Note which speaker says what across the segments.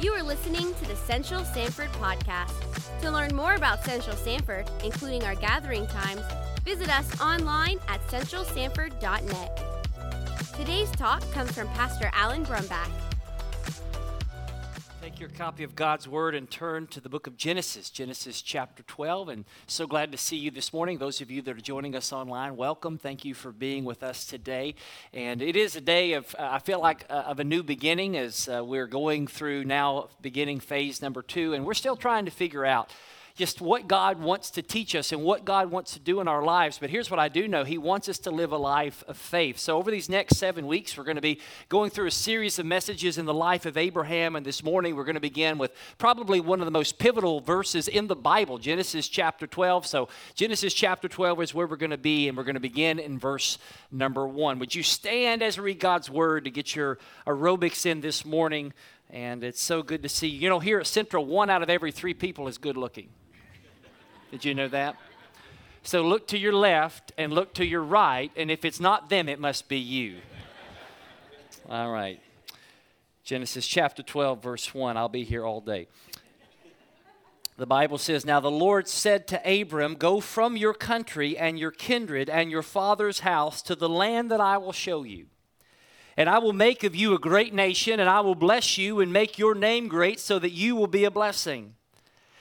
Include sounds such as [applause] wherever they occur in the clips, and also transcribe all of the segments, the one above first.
Speaker 1: You are listening to the Central Sanford podcast. To learn more about Central Sanford, including our gathering times, visit us online at centralsanford.net. Today's talk comes from Pastor Alan Brumback.
Speaker 2: Your copy of God's Word and turn to the book of Genesis, Genesis chapter 12. And so glad to see you this morning. Those of you that are joining us online, welcome. Thank you for being with us today. And it is a day of, uh, I feel like, uh, of a new beginning as uh, we're going through now beginning phase number two. And we're still trying to figure out just what God wants to teach us and what God wants to do in our lives. But here's what I do know He wants us to live a life of faith. So, over these next seven weeks, we're going to be going through a series of messages in the life of Abraham. And this morning, we're going to begin with probably one of the most pivotal verses in the Bible, Genesis chapter 12. So, Genesis chapter 12 is where we're going to be, and we're going to begin in verse number one. Would you stand as we read God's word to get your aerobics in this morning? And it's so good to see you. You know, here at Central, one out of every three people is good looking. Did you know that? So look to your left and look to your right, and if it's not them, it must be you. All right. Genesis chapter 12, verse 1. I'll be here all day. The Bible says, Now the Lord said to Abram, Go from your country and your kindred and your father's house to the land that I will show you. And I will make of you a great nation, and I will bless you and make your name great so that you will be a blessing.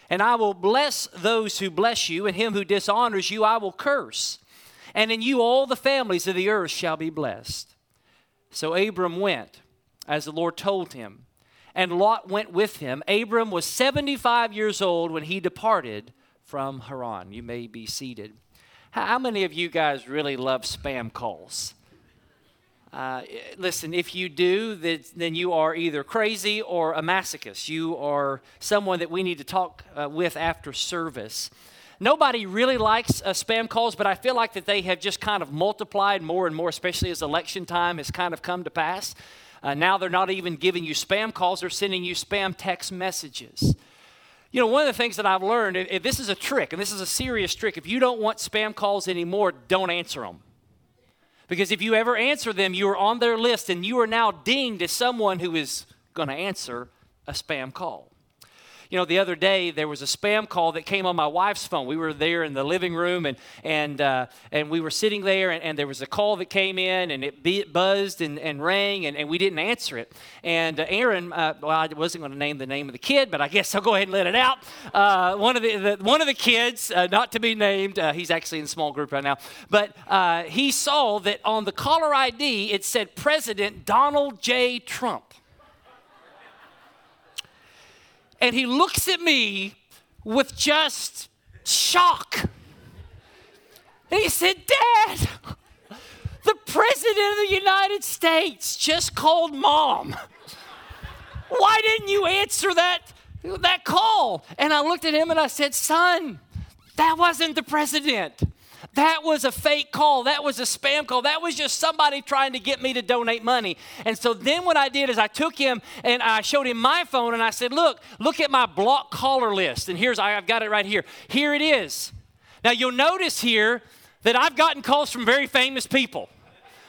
Speaker 2: And I will bless those who bless you, and him who dishonors you I will curse. And in you all the families of the earth shall be blessed. So Abram went, as the Lord told him, and Lot went with him. Abram was 75 years old when he departed from Haran. You may be seated. How many of you guys really love spam calls? Uh, listen, if you do, then you are either crazy or a masochist. You are someone that we need to talk uh, with after service. Nobody really likes uh, spam calls, but I feel like that they have just kind of multiplied more and more, especially as election time has kind of come to pass. Uh, now they're not even giving you spam calls, they're sending you spam text messages. You know, one of the things that I've learned, if, if this is a trick, and this is a serious trick, if you don't want spam calls anymore, don't answer them. Because if you ever answer them, you are on their list and you are now dinged as someone who is going to answer a spam call. You know, the other day there was a spam call that came on my wife's phone. We were there in the living room and and uh, and we were sitting there and, and, there was a call that came in and it, it buzzed and, and rang and, and we didn't answer it. And uh, Aaron, uh, well, I wasn't going to name the name of the kid, but I guess I'll go ahead and let it out. Uh, one of the, the, one of the kids, uh, not to be named, uh, he's actually in a small group right now, but he saw that on the caller ID it said President Donald J. Trump. And he looks at me with just shock. He said, Dad, the President of the United States just called mom. Why didn't you answer that, that call? And I looked at him and I said, Son, that wasn't the president. That was a fake call. That was a spam call. That was just somebody trying to get me to donate money. And so then what I did is I took him and I showed him my phone and I said, Look, look at my block caller list. And here's, I've got it right here. Here it is. Now you'll notice here that I've gotten calls from very famous people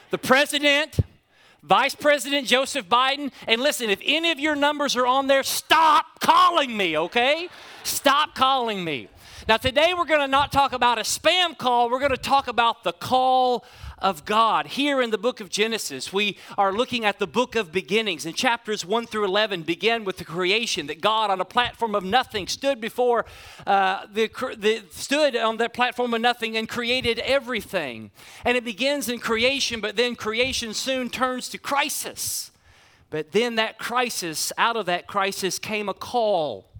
Speaker 2: the president, Vice President Joseph Biden. And listen, if any of your numbers are on there, stop calling me, okay? Stop calling me. Now, today we're going to not talk about a spam call, we're going to talk about the call of God. Here in the book of Genesis, we are looking at the book of beginnings, and chapters 1 through 11 begin with the creation that God, on a platform of nothing, stood before uh, the, the stood on that platform of nothing and created everything. And it begins in creation, but then creation soon turns to crisis. But then that crisis, out of that crisis came a call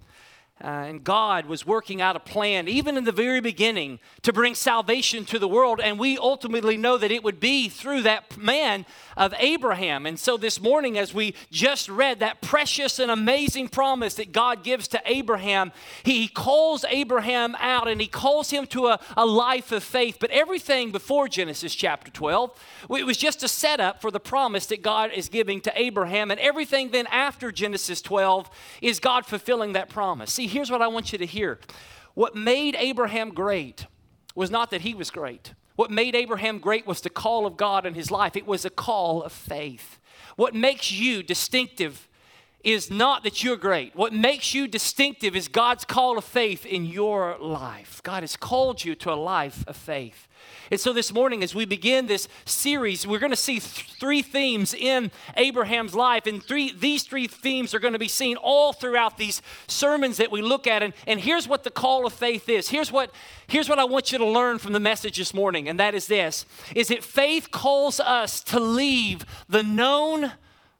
Speaker 2: uh, and God was working out a plan, even in the very beginning, to bring salvation to the world. And we ultimately know that it would be through that man of Abraham. And so this morning, as we just read that precious and amazing promise that God gives to Abraham, he calls Abraham out and he calls him to a, a life of faith. But everything before Genesis chapter 12, it was just a setup for the promise that God is giving to Abraham. And everything then after Genesis 12 is God fulfilling that promise. See, here's what I want you to hear. What made Abraham great was not that he was great. What made Abraham great was the call of God in his life. It was a call of faith. What makes you distinctive is not that you're great. What makes you distinctive is God's call of faith in your life. God has called you to a life of faith. And so this morning, as we begin this series, we're going to see th- three themes in Abraham's life. And three, these three themes are going to be seen all throughout these sermons that we look at. And, and here's what the call of faith is. Here's what, here's what I want you to learn from the message this morning, and that is this is that faith calls us to leave the known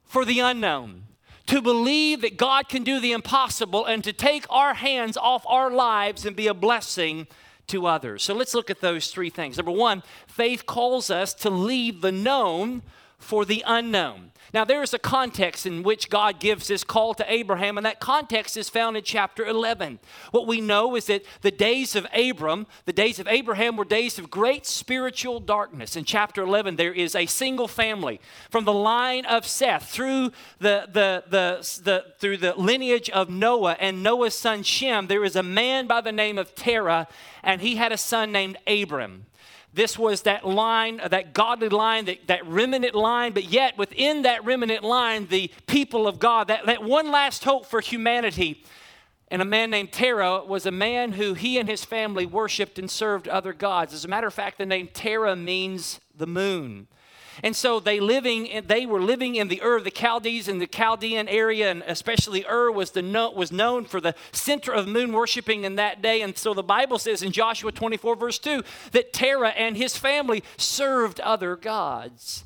Speaker 2: for the unknown to believe that God can do the impossible and to take our hands off our lives and be a blessing to others. So let's look at those three things. Number one, faith calls us to leave the known for the unknown. Now, there is a context in which God gives this call to Abraham, and that context is found in chapter 11. What we know is that the days of Abram, the days of Abraham, were days of great spiritual darkness. In chapter 11, there is a single family from the line of Seth through the, the, the, the, through the lineage of Noah and Noah's son Shem. There is a man by the name of Terah, and he had a son named Abram. This was that line, uh, that godly line, that, that remnant line, but yet within that remnant line, the people of God, that, that one last hope for humanity. And a man named Terah was a man who he and his family worshiped and served other gods. As a matter of fact, the name Terah means the moon. And so they living they were living in the Ur the Chaldees in the Chaldean area, and especially Ur was the was known for the center of moon worshiping in that day. And so the Bible says in Joshua 24 verse 2 that Terah and his family served other gods.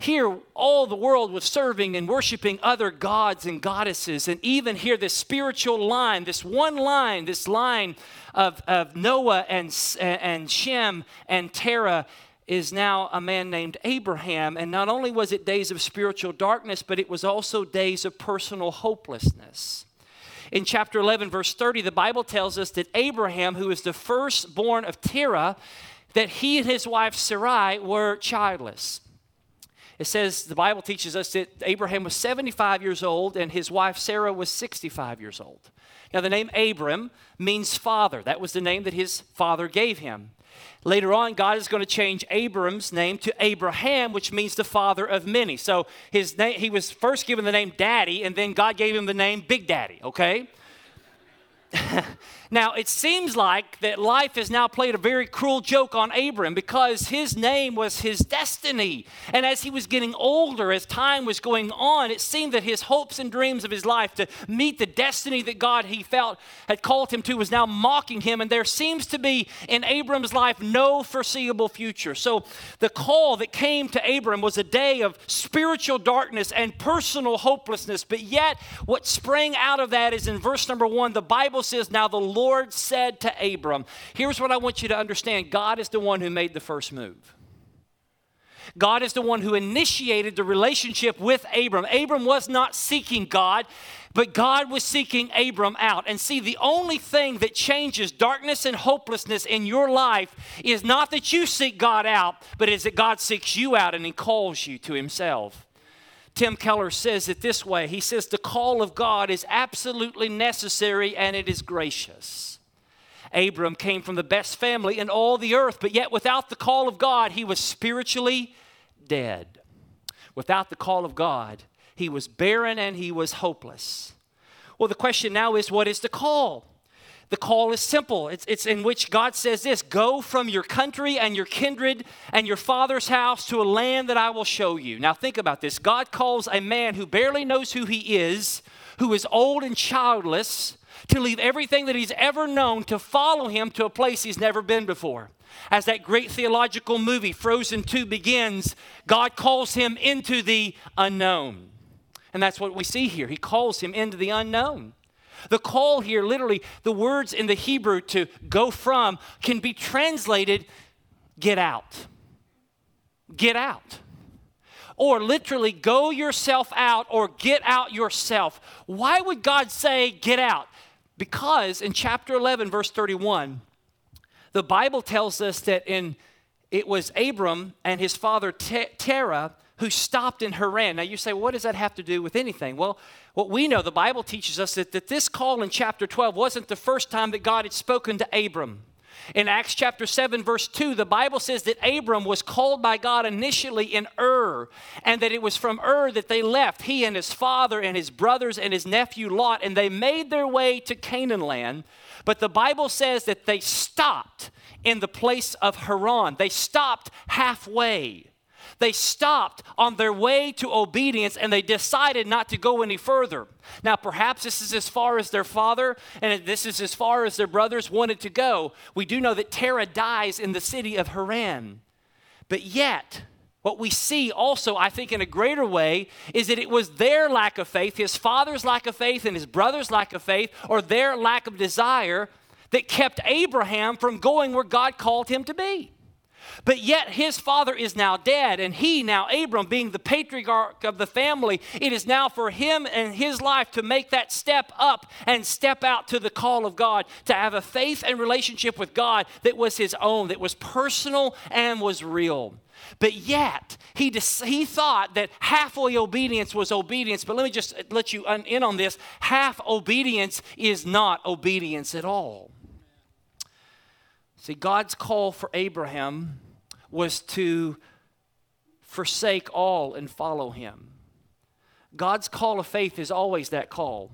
Speaker 2: Here, all the world was serving and worshiping other gods and goddesses. And even here, this spiritual line, this one line, this line of, of Noah and, and Shem and Terah is now a man named Abraham. And not only was it days of spiritual darkness, but it was also days of personal hopelessness. In chapter 11, verse 30, the Bible tells us that Abraham, who is the firstborn of Terah, that he and his wife Sarai were childless. It says, the Bible teaches us that Abraham was 75 years old and his wife Sarah was 65 years old. Now, the name Abram means father. That was the name that his father gave him. Later on, God is going to change Abram's name to Abraham, which means the father of many. So his name, he was first given the name Daddy, and then God gave him the name Big Daddy, okay? [laughs] now, it seems like that life has now played a very cruel joke on Abram because his name was his destiny. And as he was getting older, as time was going on, it seemed that his hopes and dreams of his life to meet the destiny that God he felt had called him to was now mocking him. And there seems to be in Abram's life no foreseeable future. So the call that came to Abram was a day of spiritual darkness and personal hopelessness. But yet, what sprang out of that is in verse number one, the Bible says, Now the Lord said to Abram, here's what I want you to understand God is the one who made the first move. God is the one who initiated the relationship with Abram. Abram was not seeking God, but God was seeking Abram out. And see, the only thing that changes darkness and hopelessness in your life is not that you seek God out, but is that God seeks you out and He calls you to Himself. Tim Keller says it this way He says, The call of God is absolutely necessary and it is gracious. Abram came from the best family in all the earth, but yet without the call of God, he was spiritually dead. Without the call of God, he was barren and he was hopeless. Well, the question now is what is the call? The call is simple. It's, it's in which God says this Go from your country and your kindred and your father's house to a land that I will show you. Now, think about this. God calls a man who barely knows who he is, who is old and childless, to leave everything that he's ever known to follow him to a place he's never been before. As that great theological movie, Frozen 2, begins, God calls him into the unknown. And that's what we see here. He calls him into the unknown. The call here, literally, the words in the Hebrew to go from can be translated get out. Get out. Or literally, go yourself out or get out yourself. Why would God say get out? Because in chapter 11, verse 31, the Bible tells us that in it was Abram and his father Terah who stopped in Haran. Now you say, what does that have to do with anything? Well, what we know, the Bible teaches us that, that this call in chapter 12 wasn't the first time that God had spoken to Abram. In Acts chapter 7, verse 2, the Bible says that Abram was called by God initially in Ur, and that it was from Ur that they left, he and his father and his brothers and his nephew Lot, and they made their way to Canaan land. But the Bible says that they stopped in the place of Haran, they stopped halfway. They stopped on their way to obedience and they decided not to go any further. Now, perhaps this is as far as their father and this is as far as their brothers wanted to go. We do know that Terah dies in the city of Haran. But yet, what we see also, I think, in a greater way, is that it was their lack of faith, his father's lack of faith, and his brother's lack of faith, or their lack of desire that kept Abraham from going where God called him to be. But yet his father is now dead, and he, now Abram, being the patriarch of the family, it is now for him and his life to make that step up and step out to the call of God, to have a faith and relationship with God that was his own, that was personal and was real. But yet, he, he thought that halfway obedience was obedience. But let me just let you in on this half obedience is not obedience at all. See, God's call for Abraham was to forsake all and follow him. God's call of faith is always that call.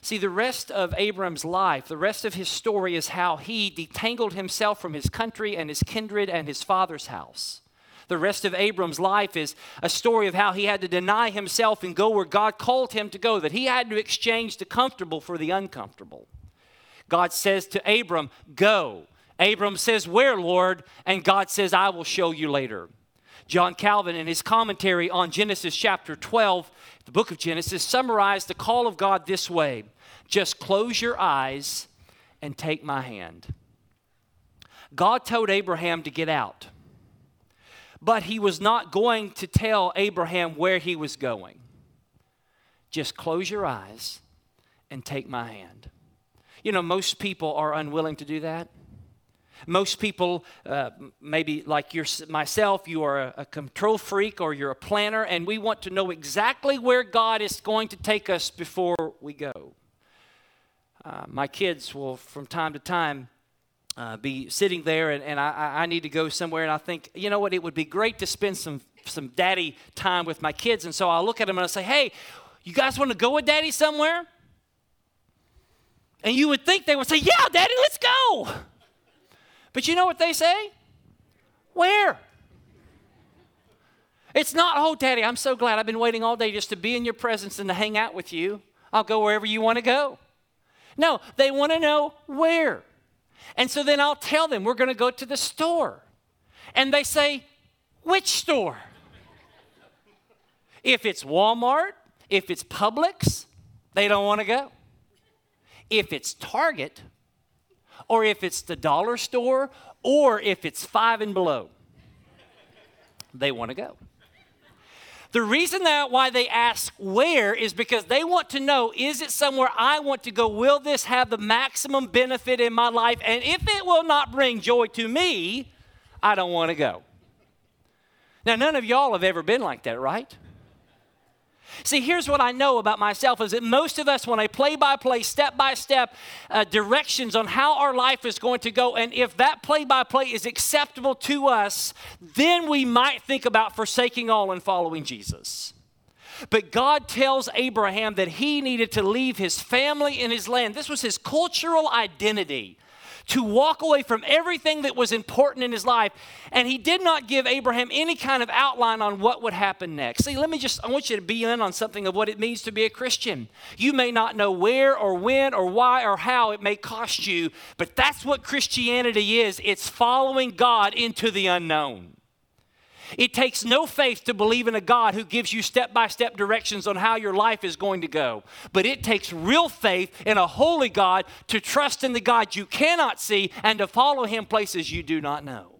Speaker 2: See, the rest of Abram's life, the rest of his story is how he detangled himself from his country and his kindred and his father's house. The rest of Abram's life is a story of how he had to deny himself and go where God called him to go, that he had to exchange the comfortable for the uncomfortable. God says to Abram, Go. Abram says, Where, Lord? And God says, I will show you later. John Calvin, in his commentary on Genesis chapter 12, the book of Genesis, summarized the call of God this way Just close your eyes and take my hand. God told Abraham to get out, but he was not going to tell Abraham where he was going. Just close your eyes and take my hand. You know, most people are unwilling to do that. Most people, uh, maybe like your, myself, you are a, a, control freak or you're a planner, and we want to know exactly where God is going to take us before we go. Uh, my kids will, from time to time, uh, be sitting there, and, and I, I need to go somewhere, and I think, you know what, it would be great to spend some, some daddy time with my kids. And so I'll look at them and I'll say, hey, you guys want to go with daddy somewhere? And you would think they would say, Yeah, Daddy, let's go. But you know what they say? Where? It's not, oh, Daddy, I'm so glad. I've been waiting all day just to be in your presence and to hang out with you. I'll go wherever you want to go. No, they want to know where. And so then I'll tell them we're going to go to the store. And they say, which store? if it's Walmart, if it's Publix, they don't want to go if it's Target, or if it's the dollar store, or if it's five and below. They want to go. The reason that why they ask where is because they want to know is it somewhere I want to go? Will this have the maximum benefit in my life? And if it will not bring joy to me, I don't want to go. Now, none of y'all have ever been like that, right? See, here's what I know about myself is that most of us want a play by play, step by step uh, directions on how our life is going to go. And if that play by play is acceptable to us, then we might think about forsaking all and following Jesus. But God tells Abraham that he needed to leave his family and his land. This was his cultural identity to walk away from everything that was important in his life. And he did not give Abraham any kind of outline on what would happen next. See, let me just, I want you to be in on something of what it means to be a Christian. You may not know where or when or why or how it may cost you, but that's what Christianity is it's following God into the unknown. It takes no faith to believe in a God who gives you step by step directions on how your life is going to go. But it takes real faith in a holy God to trust in the God you cannot see and to follow him places you do not know.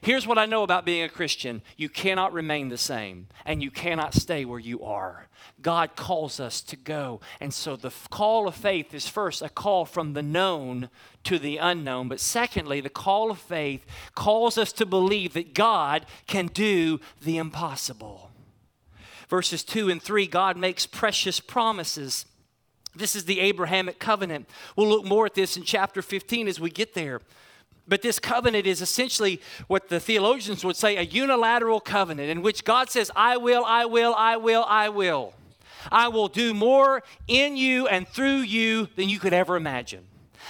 Speaker 2: Here's what I know about being a Christian you cannot remain the same, and you cannot stay where you are. God calls us to go. And so the call of faith is first a call from the known to the unknown. But secondly, the call of faith calls us to believe that God can do the impossible. Verses 2 and 3, God makes precious promises This is the Abrahamic covenant. We'll look more at this in chapter 15 as we get there. But this covenant is essentially what the theologians would say a unilateral covenant in which God says, I will, I will, I will, I will. I will do more in you and through you than you could ever imagine.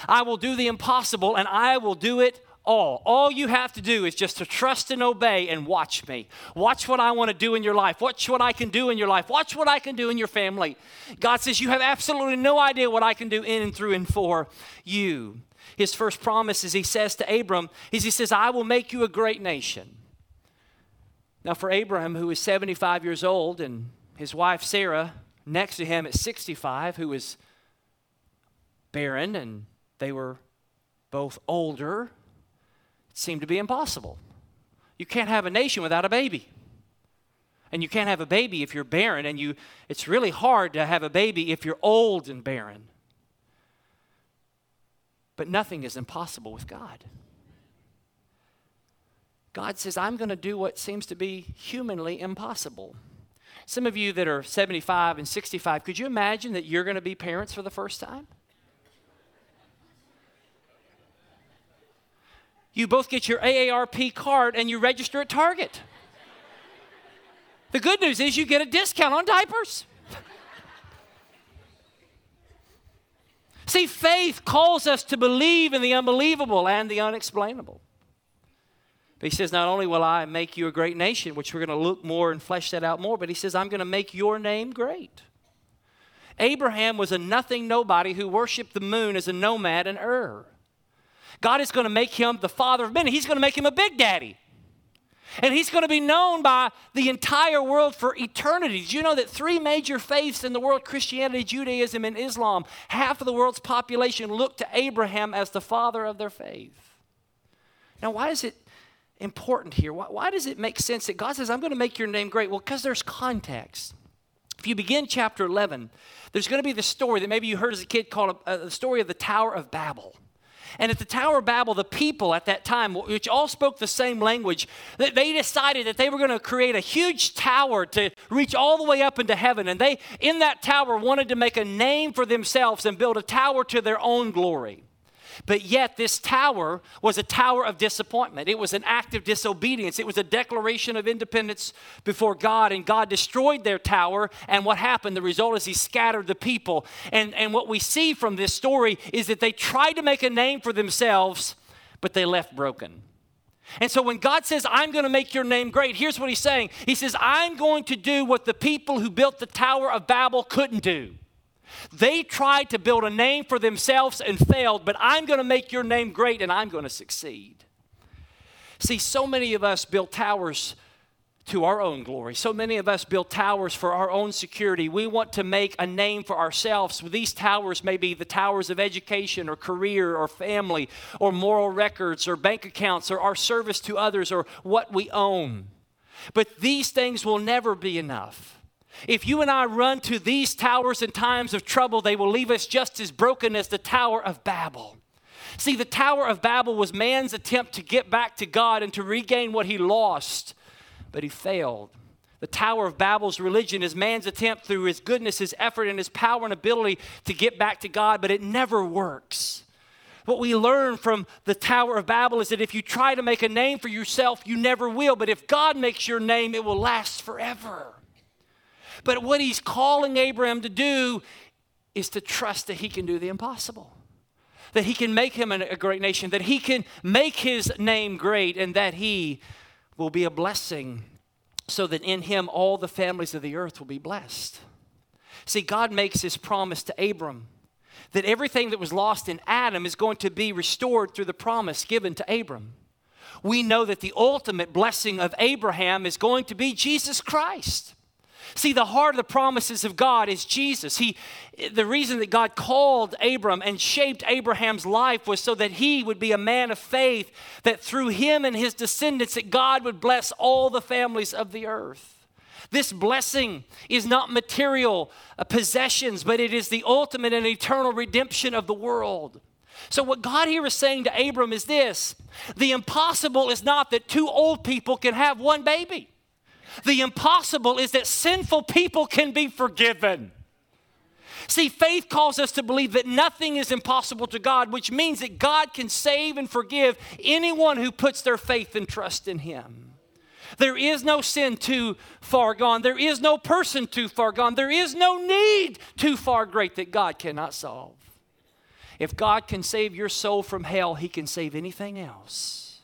Speaker 2: I will do the impossible and I will do it all. All you have to do is just to trust and obey and watch me. Watch what I want to do in your life. Watch what I can do in your life. Watch what I can do in your family. God says, You have absolutely no idea what I can do in and through and for you his first promise is he says to Abram, is he says, I will make you a great nation. Now, for Abraham, who is 75 years old, and his wife Sarah next to him at 65, who was barren, and they were both older, it seemed to be impossible. You can't have a nation without a baby. And you can't have a baby if you're barren, and you, it's really hard to have a baby if you're old and barren. But nothing is impossible with God. God says, I'm going to do what seems to be humanly impossible. Some of you that are 75 and 65, could you imagine that you're going to be parents for the first time? You both get your AARP card and you register at Target. The good news is you get a discount on diapers. See, faith calls us to believe in the unbelievable and the unexplainable. But he says, Not only will I make you a great nation, which we're going to look more and flesh that out more, but he says, I'm going to make your name great. Abraham was a nothing nobody who worshiped the moon as a nomad in Ur. God is going to make him the father of many. He's going to make him a big daddy. And he's going to be known by the entire world for eternity. Did you know that three major faiths in the world Christianity, Judaism, and Islam half of the world's population look to Abraham as the father of their faith? Now, why is it important here? Why, why does it make sense that God says, I'm going to make your name great? Well, because there's context. If you begin chapter 11, there's going to be the story that maybe you heard as a kid called uh, the story of the Tower of Babel. And at the Tower of Babel, the people at that time, which all spoke the same language, they decided that they were going to create a huge tower to reach all the way up into heaven. And they, in that tower, wanted to make a name for themselves and build a tower to their own glory. But yet, this tower was a tower of disappointment. It was an act of disobedience. It was a declaration of independence before God, and God destroyed their tower. And what happened? The result is He scattered the people. And, and what we see from this story is that they tried to make a name for themselves, but they left broken. And so when God says, I'm going to make your name great, here's what He's saying He says, I'm going to do what the people who built the Tower of Babel couldn't do. They tried to build a name for themselves and failed, but I'm going to make your name great and I'm going to succeed. See, so many of us build towers to our own glory. So many of us build towers for our own security. We want to make a name for ourselves. These towers may be the towers of education or career or family or moral records or bank accounts or our service to others or what we own. But these things will never be enough. If you and I run to these towers in times of trouble, they will leave us just as broken as the Tower of Babel. See, the Tower of Babel was man's attempt to get back to God and to regain what he lost, but he failed. The Tower of Babel's religion is man's attempt through his goodness, his effort, and his power and ability to get back to God, but it never works. What we learn from the Tower of Babel is that if you try to make a name for yourself, you never will. But if God makes your name, it will last forever. But what he's calling Abraham to do is to trust that he can do the impossible. That he can make him a great nation, that he can make his name great, and that he will be a blessing so that in him all the families of the earth will be blessed. See, God makes his promise to Abram that everything that was lost in Adam is going to be restored through the promise given to Abram. We know that the ultimate blessing of Abraham is going to be Jesus Christ. See, the heart of the promises of God is Jesus. He, the reason that God called Abram and shaped Abraham's life was so that he would be a man of faith, that through him and his descendants, that God would bless all the families of the earth. This blessing is not material uh, possessions, but it is the ultimate and eternal redemption of the world. So, what God here is saying to Abram is this the impossible is not that two old people can have one baby. The impossible is that sinful people can be forgiven. See, faith calls us to believe that nothing is impossible to God, which means that God can save and forgive anyone who puts their faith and trust in Him. There is no sin too far gone. There is no person too far gone. There is no need too far great that God cannot solve. If God can save your soul from hell, He can save anything else.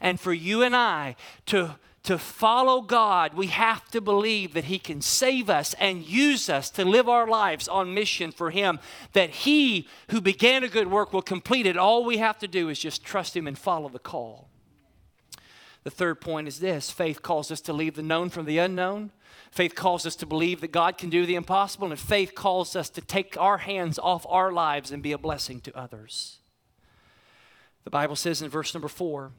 Speaker 2: And for you and I to to follow God, we have to believe that He can save us and use us to live our lives on mission for Him, that He who began a good work will complete it. All we have to do is just trust Him and follow the call. The third point is this faith calls us to leave the known from the unknown. Faith calls us to believe that God can do the impossible, and faith calls us to take our hands off our lives and be a blessing to others. The Bible says in verse number four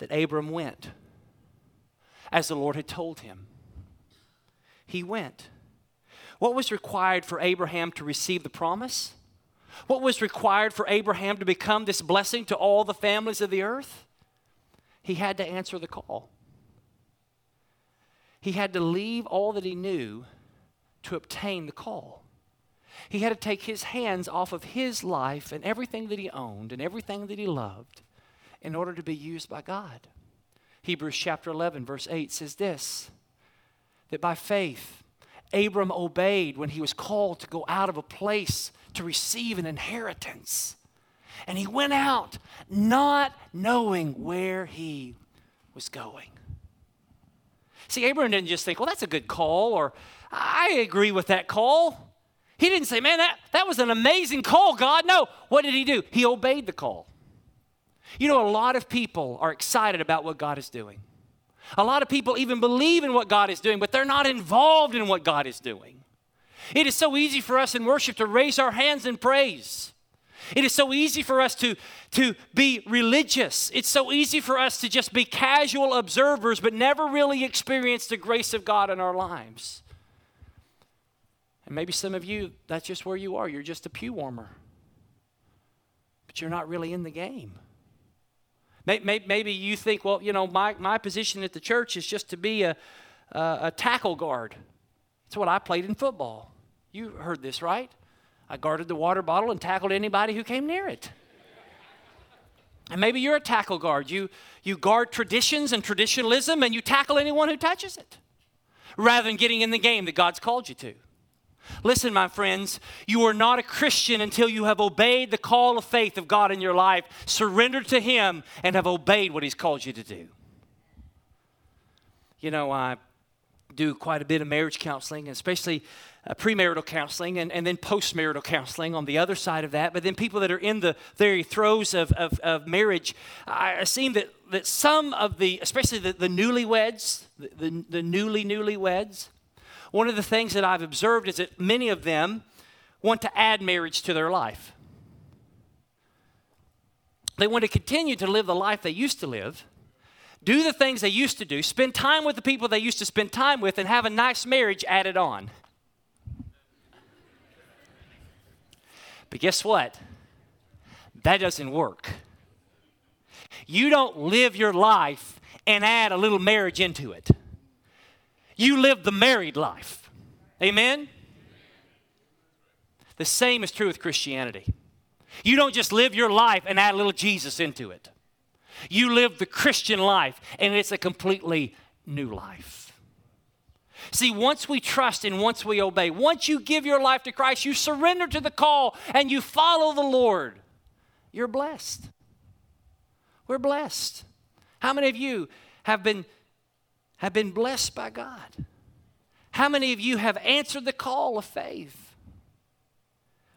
Speaker 2: that Abram went as the Lord had told him. He went. What was required for Abraham to receive the promise? What was required for Abraham to become this blessing to all the families of the earth? He had to answer the call. He had to leave all that he knew to obtain the call. He had to take his hands off of his life and everything that he owned and everything that he loved in order to be used by God. Hebrews chapter 11, verse 8 says this that by faith, Abram obeyed when he was called to go out of a place to receive an inheritance. And he went out not knowing where he was going. See, Abram didn't just think, well, that's a good call, or I agree with that call. He didn't say, man, that, that was an amazing call, God. No. What did he do? He obeyed the call. You know, a lot of people are excited about what God is doing. A lot of people even believe in what God is doing, but they're not involved in what God is doing. It is so easy for us in worship to raise our hands in praise. It is so easy for us to, to be religious. It's so easy for us to just be casual observers, but never really experience the grace of God in our lives. And maybe some of you, that's just where you are. You're just a pew warmer, but you're not really in the game. Maybe you think, well, you know, my, my position at the church is just to be a, a, a tackle guard. That's what I played in football. You heard this, right? I guarded the water bottle and tackled anybody who came near it. And maybe you're a tackle guard. You, you guard traditions and traditionalism and you tackle anyone who touches it rather than getting in the game that God's called you to. Listen, my friends, you are not a Christian until you have obeyed the call of faith of God in your life, surrendered to Him, and have obeyed what He's called you to do. You know, I do quite a bit of marriage counseling, especially uh, premarital counseling and, and then postmarital counseling on the other side of that. But then people that are in the very throes of, of, of marriage, I, I that, that some of the, especially the, the newlyweds, the, the, the newly newlyweds, one of the things that I've observed is that many of them want to add marriage to their life. They want to continue to live the life they used to live, do the things they used to do, spend time with the people they used to spend time with, and have a nice marriage added on. But guess what? That doesn't work. You don't live your life and add a little marriage into it you live the married life. Amen? The same is true with Christianity. You don't just live your life and add a little Jesus into it. You live the Christian life, and it's a completely new life. See, once we trust and once we obey, once you give your life to Christ, you surrender to the call and you follow the Lord, you're blessed. We're blessed. How many of you have been have been blessed by God? How many of you have answered the call of faith?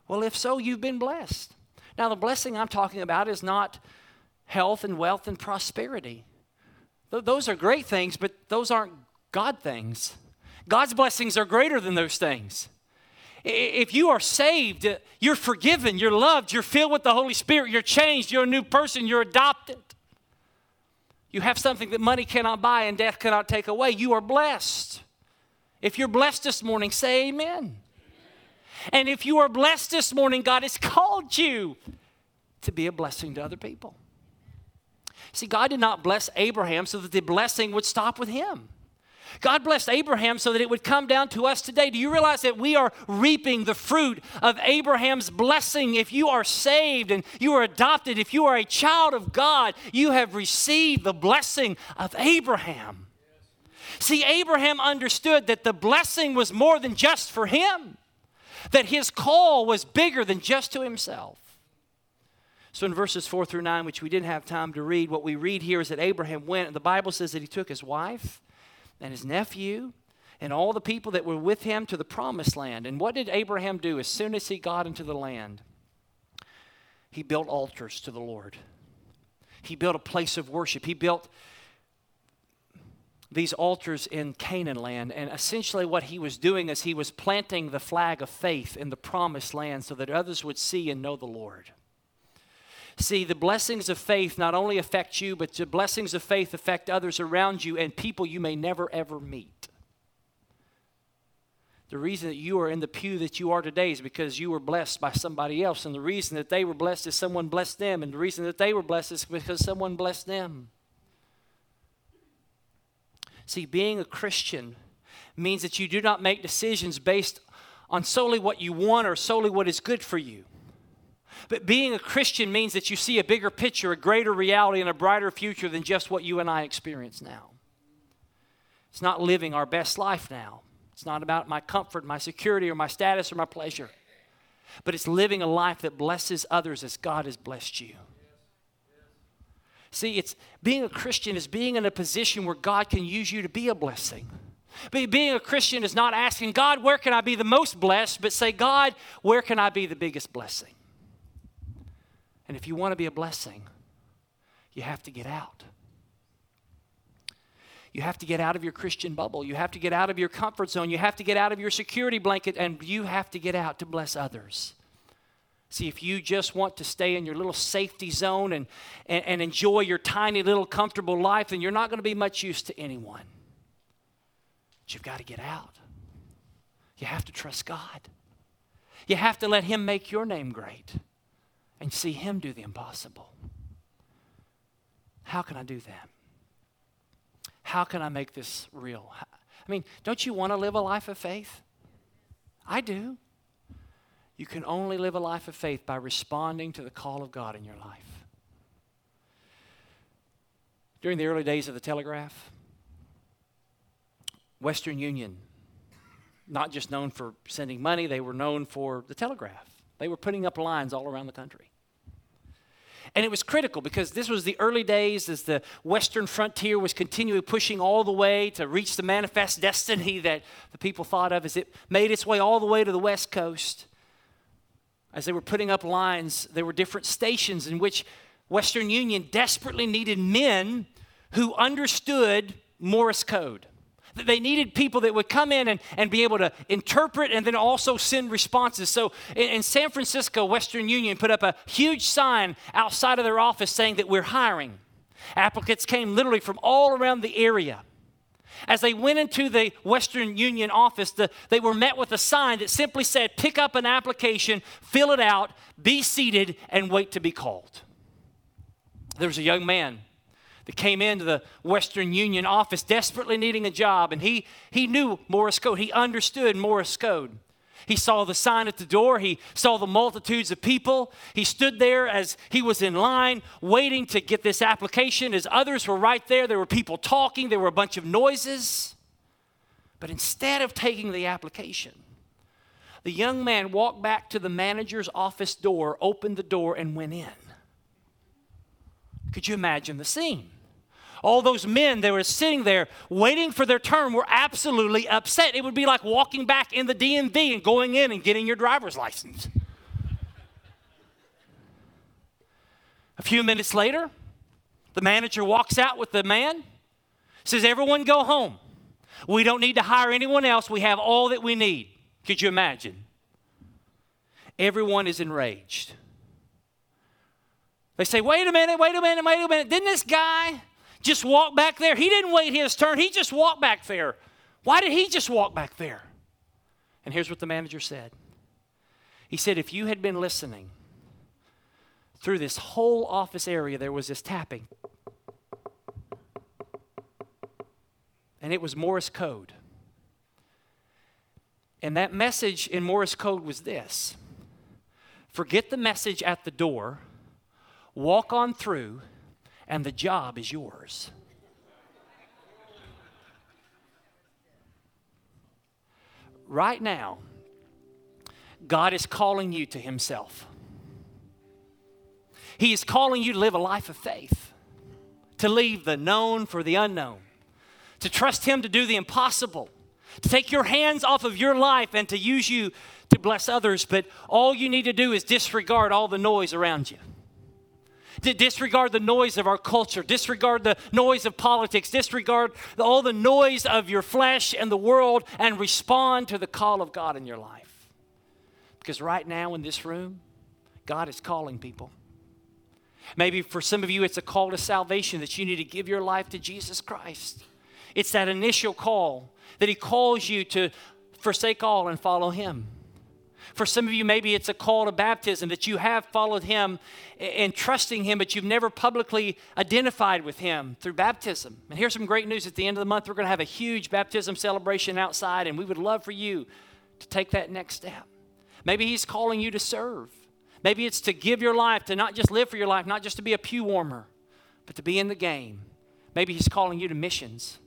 Speaker 2: Well, if so, you've been blessed. Now, the blessing I'm talking about is not health and wealth and prosperity. those are great things, but those aren't God things. God's blessings are greater than those things. If you are saved, uh, you're forgiven, you're loved, you're filled with the Holy Spirit, you're changed, you're a new person, you're adopted. You have something that money cannot buy and death cannot take away. You are blessed. If you're blessed this morning, say amen. And if you are blessed this morning, God has called you to be a blessing to other people. See, God did not bless Abraham so that the blessing would stop with him. God blessed Abraham so that it would come down to us today. Do you realize that we are reaping the fruit of Abraham's blessing? If you are saved and you are adopted, if you are a child of God, you have received the blessing of Abraham. See, Abraham understood that the blessing was more than just for him, that his call was bigger than just to himself. So in verses 4 through 9, which we didn't have time to read, what we read here is that Abraham went, and the Bible says that he took his wife and his nephew and all the people that were with him to the promised land. And what did Abraham do as soon as he got into the land? He built altars to the Lord. He built a place of worship. He built these altars in Canaan land. And essentially, what he was doing is he was planting the flag of faith in the promised land so that others would see and know the Lord. See, the blessings of faith not only affect you, but the blessings of faith affect others around you and people you may never ever meet. The reason that you are in the pew that you are today is because you were blessed by somebody else. And the reason that they were blessed is someone blessed them. And the reason that they were blessed is because someone blessed them. See, being a Christian means that you do not make decisions based on solely what you want or solely what is good for you. But being a Christian means that you see a bigger picture, a greater reality, and a brighter future than just what you and I experience now. It's not living our best life now. It's not about my comfort, my security, or my status, or my pleasure. But it's living a life that blesses others as God has blessed you. See, it's being a Christian is being in a position where God can use you to be a blessing. Being a Christian is not asking, God, where can I be the most blessed, but say, God, where can I be the biggest blessing? And if you want to be a blessing, you have to get out. You have to get out of your Christian bubble. You have to get out of your comfort zone. You have to get out of your security blanket, and you have to get out to bless others. See, if you just want to stay in your little safety zone and, and, and enjoy your tiny little comfortable life, then you're not going to be much use to anyone. But you've got to get out. You have to trust God. You have to let Him make your name great and see Him do the impossible. How can I do that? How can I make this real? I mean, don't you want to live a life of faith? I do. You can only live a life of faith by responding to the call of God in your life. During the early days of the telegraph, Western Union, not just known for sending money, they were known for the telegraph. They were putting up lines all around the country. And it was critical because this was the early days as the Western frontier was continually pushing all the way to reach the manifest destiny that the people thought of as it made its way all the way to the West Coast. As they were putting up lines, there were different stations in which Western Union desperately needed men who understood Morse code. They needed people that would come in and, and be able to interpret and then also send responses. So in, in, San Francisco, Western Union put up a huge sign outside of their office saying that we're hiring. Applicants came literally from all around the area. As they went into the Western Union office, the, they were met with a sign that simply said, Pick up an application, fill it out, be seated, and wait to be called. There was a young man that came into the Western Union office desperately needing a job, and he, he knew Morse code. He understood Morse code. He saw the sign at the door. He saw the multitudes of people. He stood there as he was in line waiting to get this application, as others were right there. There were people talking, there were a bunch of noises. But instead of taking the application, the young man walked back to the manager's office door, opened the door, and went in. Could you imagine the scene? All those men that were sitting there waiting for their turn were absolutely upset. It would be like walking back in the DMV and going in and getting your driver's license. A few minutes later, the manager walks out with the man, says, Everyone go home. We don't need to hire anyone else. We have all that we need. Could you imagine? Everyone is enraged. They say, Wait a minute, wait a minute, wait a minute. Didn't this guy just walk back there. He didn't wait his turn, he just walked back there. Why did he just walk back there? And here's what the manager said He said, If you had been listening through this whole office area, there was this tapping. and it was Morse code. And that message in Morse code was this Forget the message at the door, walk on through, and the job is yours. Right now, God is calling you to Himself. He is calling you to live a life of faith, to leave the known for the unknown, to trust Him to do the impossible, to take your hands off of your life and to use you to bless others. But all you need to do is disregard all the noise around you. To disregard the noise of our culture, disregard the noise of politics, disregard all the noise of your flesh and the world, and respond to the call of God in your life. Because right now in this room, God is calling people. Maybe for some of you, it's a call to salvation that you need to give your life to Jesus Christ. It's that initial call that He calls you to forsake all and follow Him. For some of you, maybe it's a call to baptism that you have followed Him and trusting Him, but you've never publicly identified with Him through baptism. And here's some great news at the end of the month. We're going to have a huge baptism celebration outside, and we would love for you to take that next step. Maybe He's calling you to serve. Maybe it's to give your life, to not just live for your life, not just to be a pew warmer, but to be in the game. Maybe He's calling you to missions.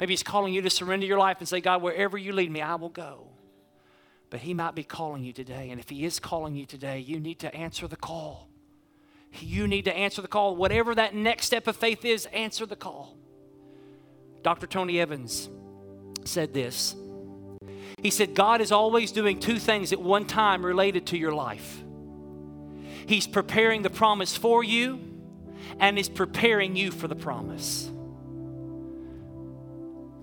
Speaker 2: Maybe He's calling you to surrender your life and say, God, wherever you lead me, I will go. But He might be calling you today. And if He is calling you today, you need to answer the call. You need to answer the call. Whatever that next step of faith is, answer the call. Dr. Tony Evans said this. He said, God is always doing two things at one time related to your life. He's preparing the promise for you, and He's preparing you for the promise.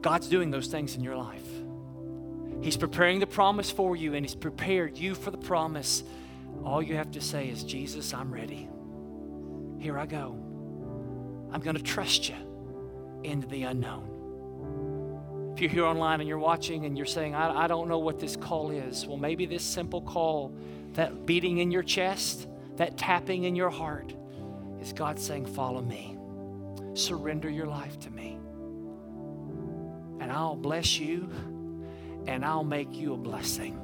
Speaker 2: God's doing those things in your life. He's preparing the promise for you, and He's prepared you for the promise. All you have to say is, Jesus, I'm ready. Here I go. I'm going to trust you into the unknown. If you're here online and you're watching and you're saying, I, I don't know what this call is, well, maybe this simple call, that beating in your chest, that tapping in your heart is God saying, Follow me. Surrender your life to me. And I'll bless you and I'll make you a blessing.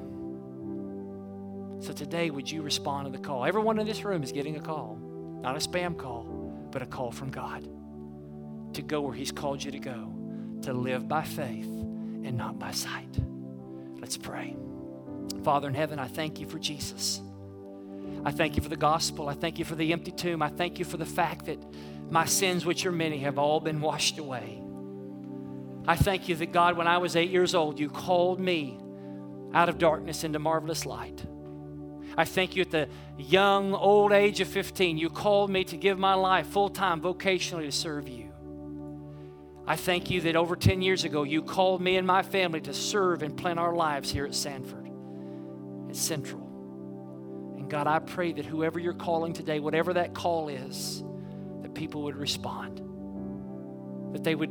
Speaker 2: So today, would you respond to the call? Everyone in this room is getting a call, not a spam call, but a call from God to go where He's called you to go, to live by faith and not by sight. Let's pray. Father in heaven, I thank you for Jesus. I thank you for the gospel. I thank you for the empty tomb. I thank you for the fact that my sins, which are many, have all been washed away. I thank you that God, when I was eight years old, you called me out of darkness into marvelous light. I thank you at the young, old age of 15, you called me to give my life full time, vocationally to serve you. I thank you that over 10 years ago, you called me and my family to serve and plant our lives here at Sanford, at Central. And God, I pray that whoever you're calling today, whatever that call is, that people would respond. That they would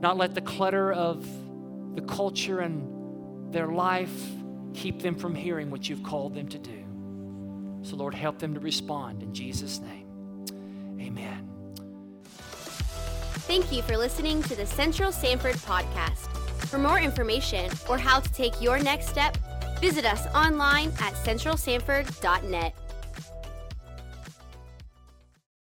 Speaker 2: not let the clutter of the culture and their life keep them from hearing what you've called them to do. So, Lord, help them to respond in Jesus' name. Amen.
Speaker 1: Thank you for listening to the Central Sanford podcast. For more information or how to take your next step, Visit us online at centralsanford.net.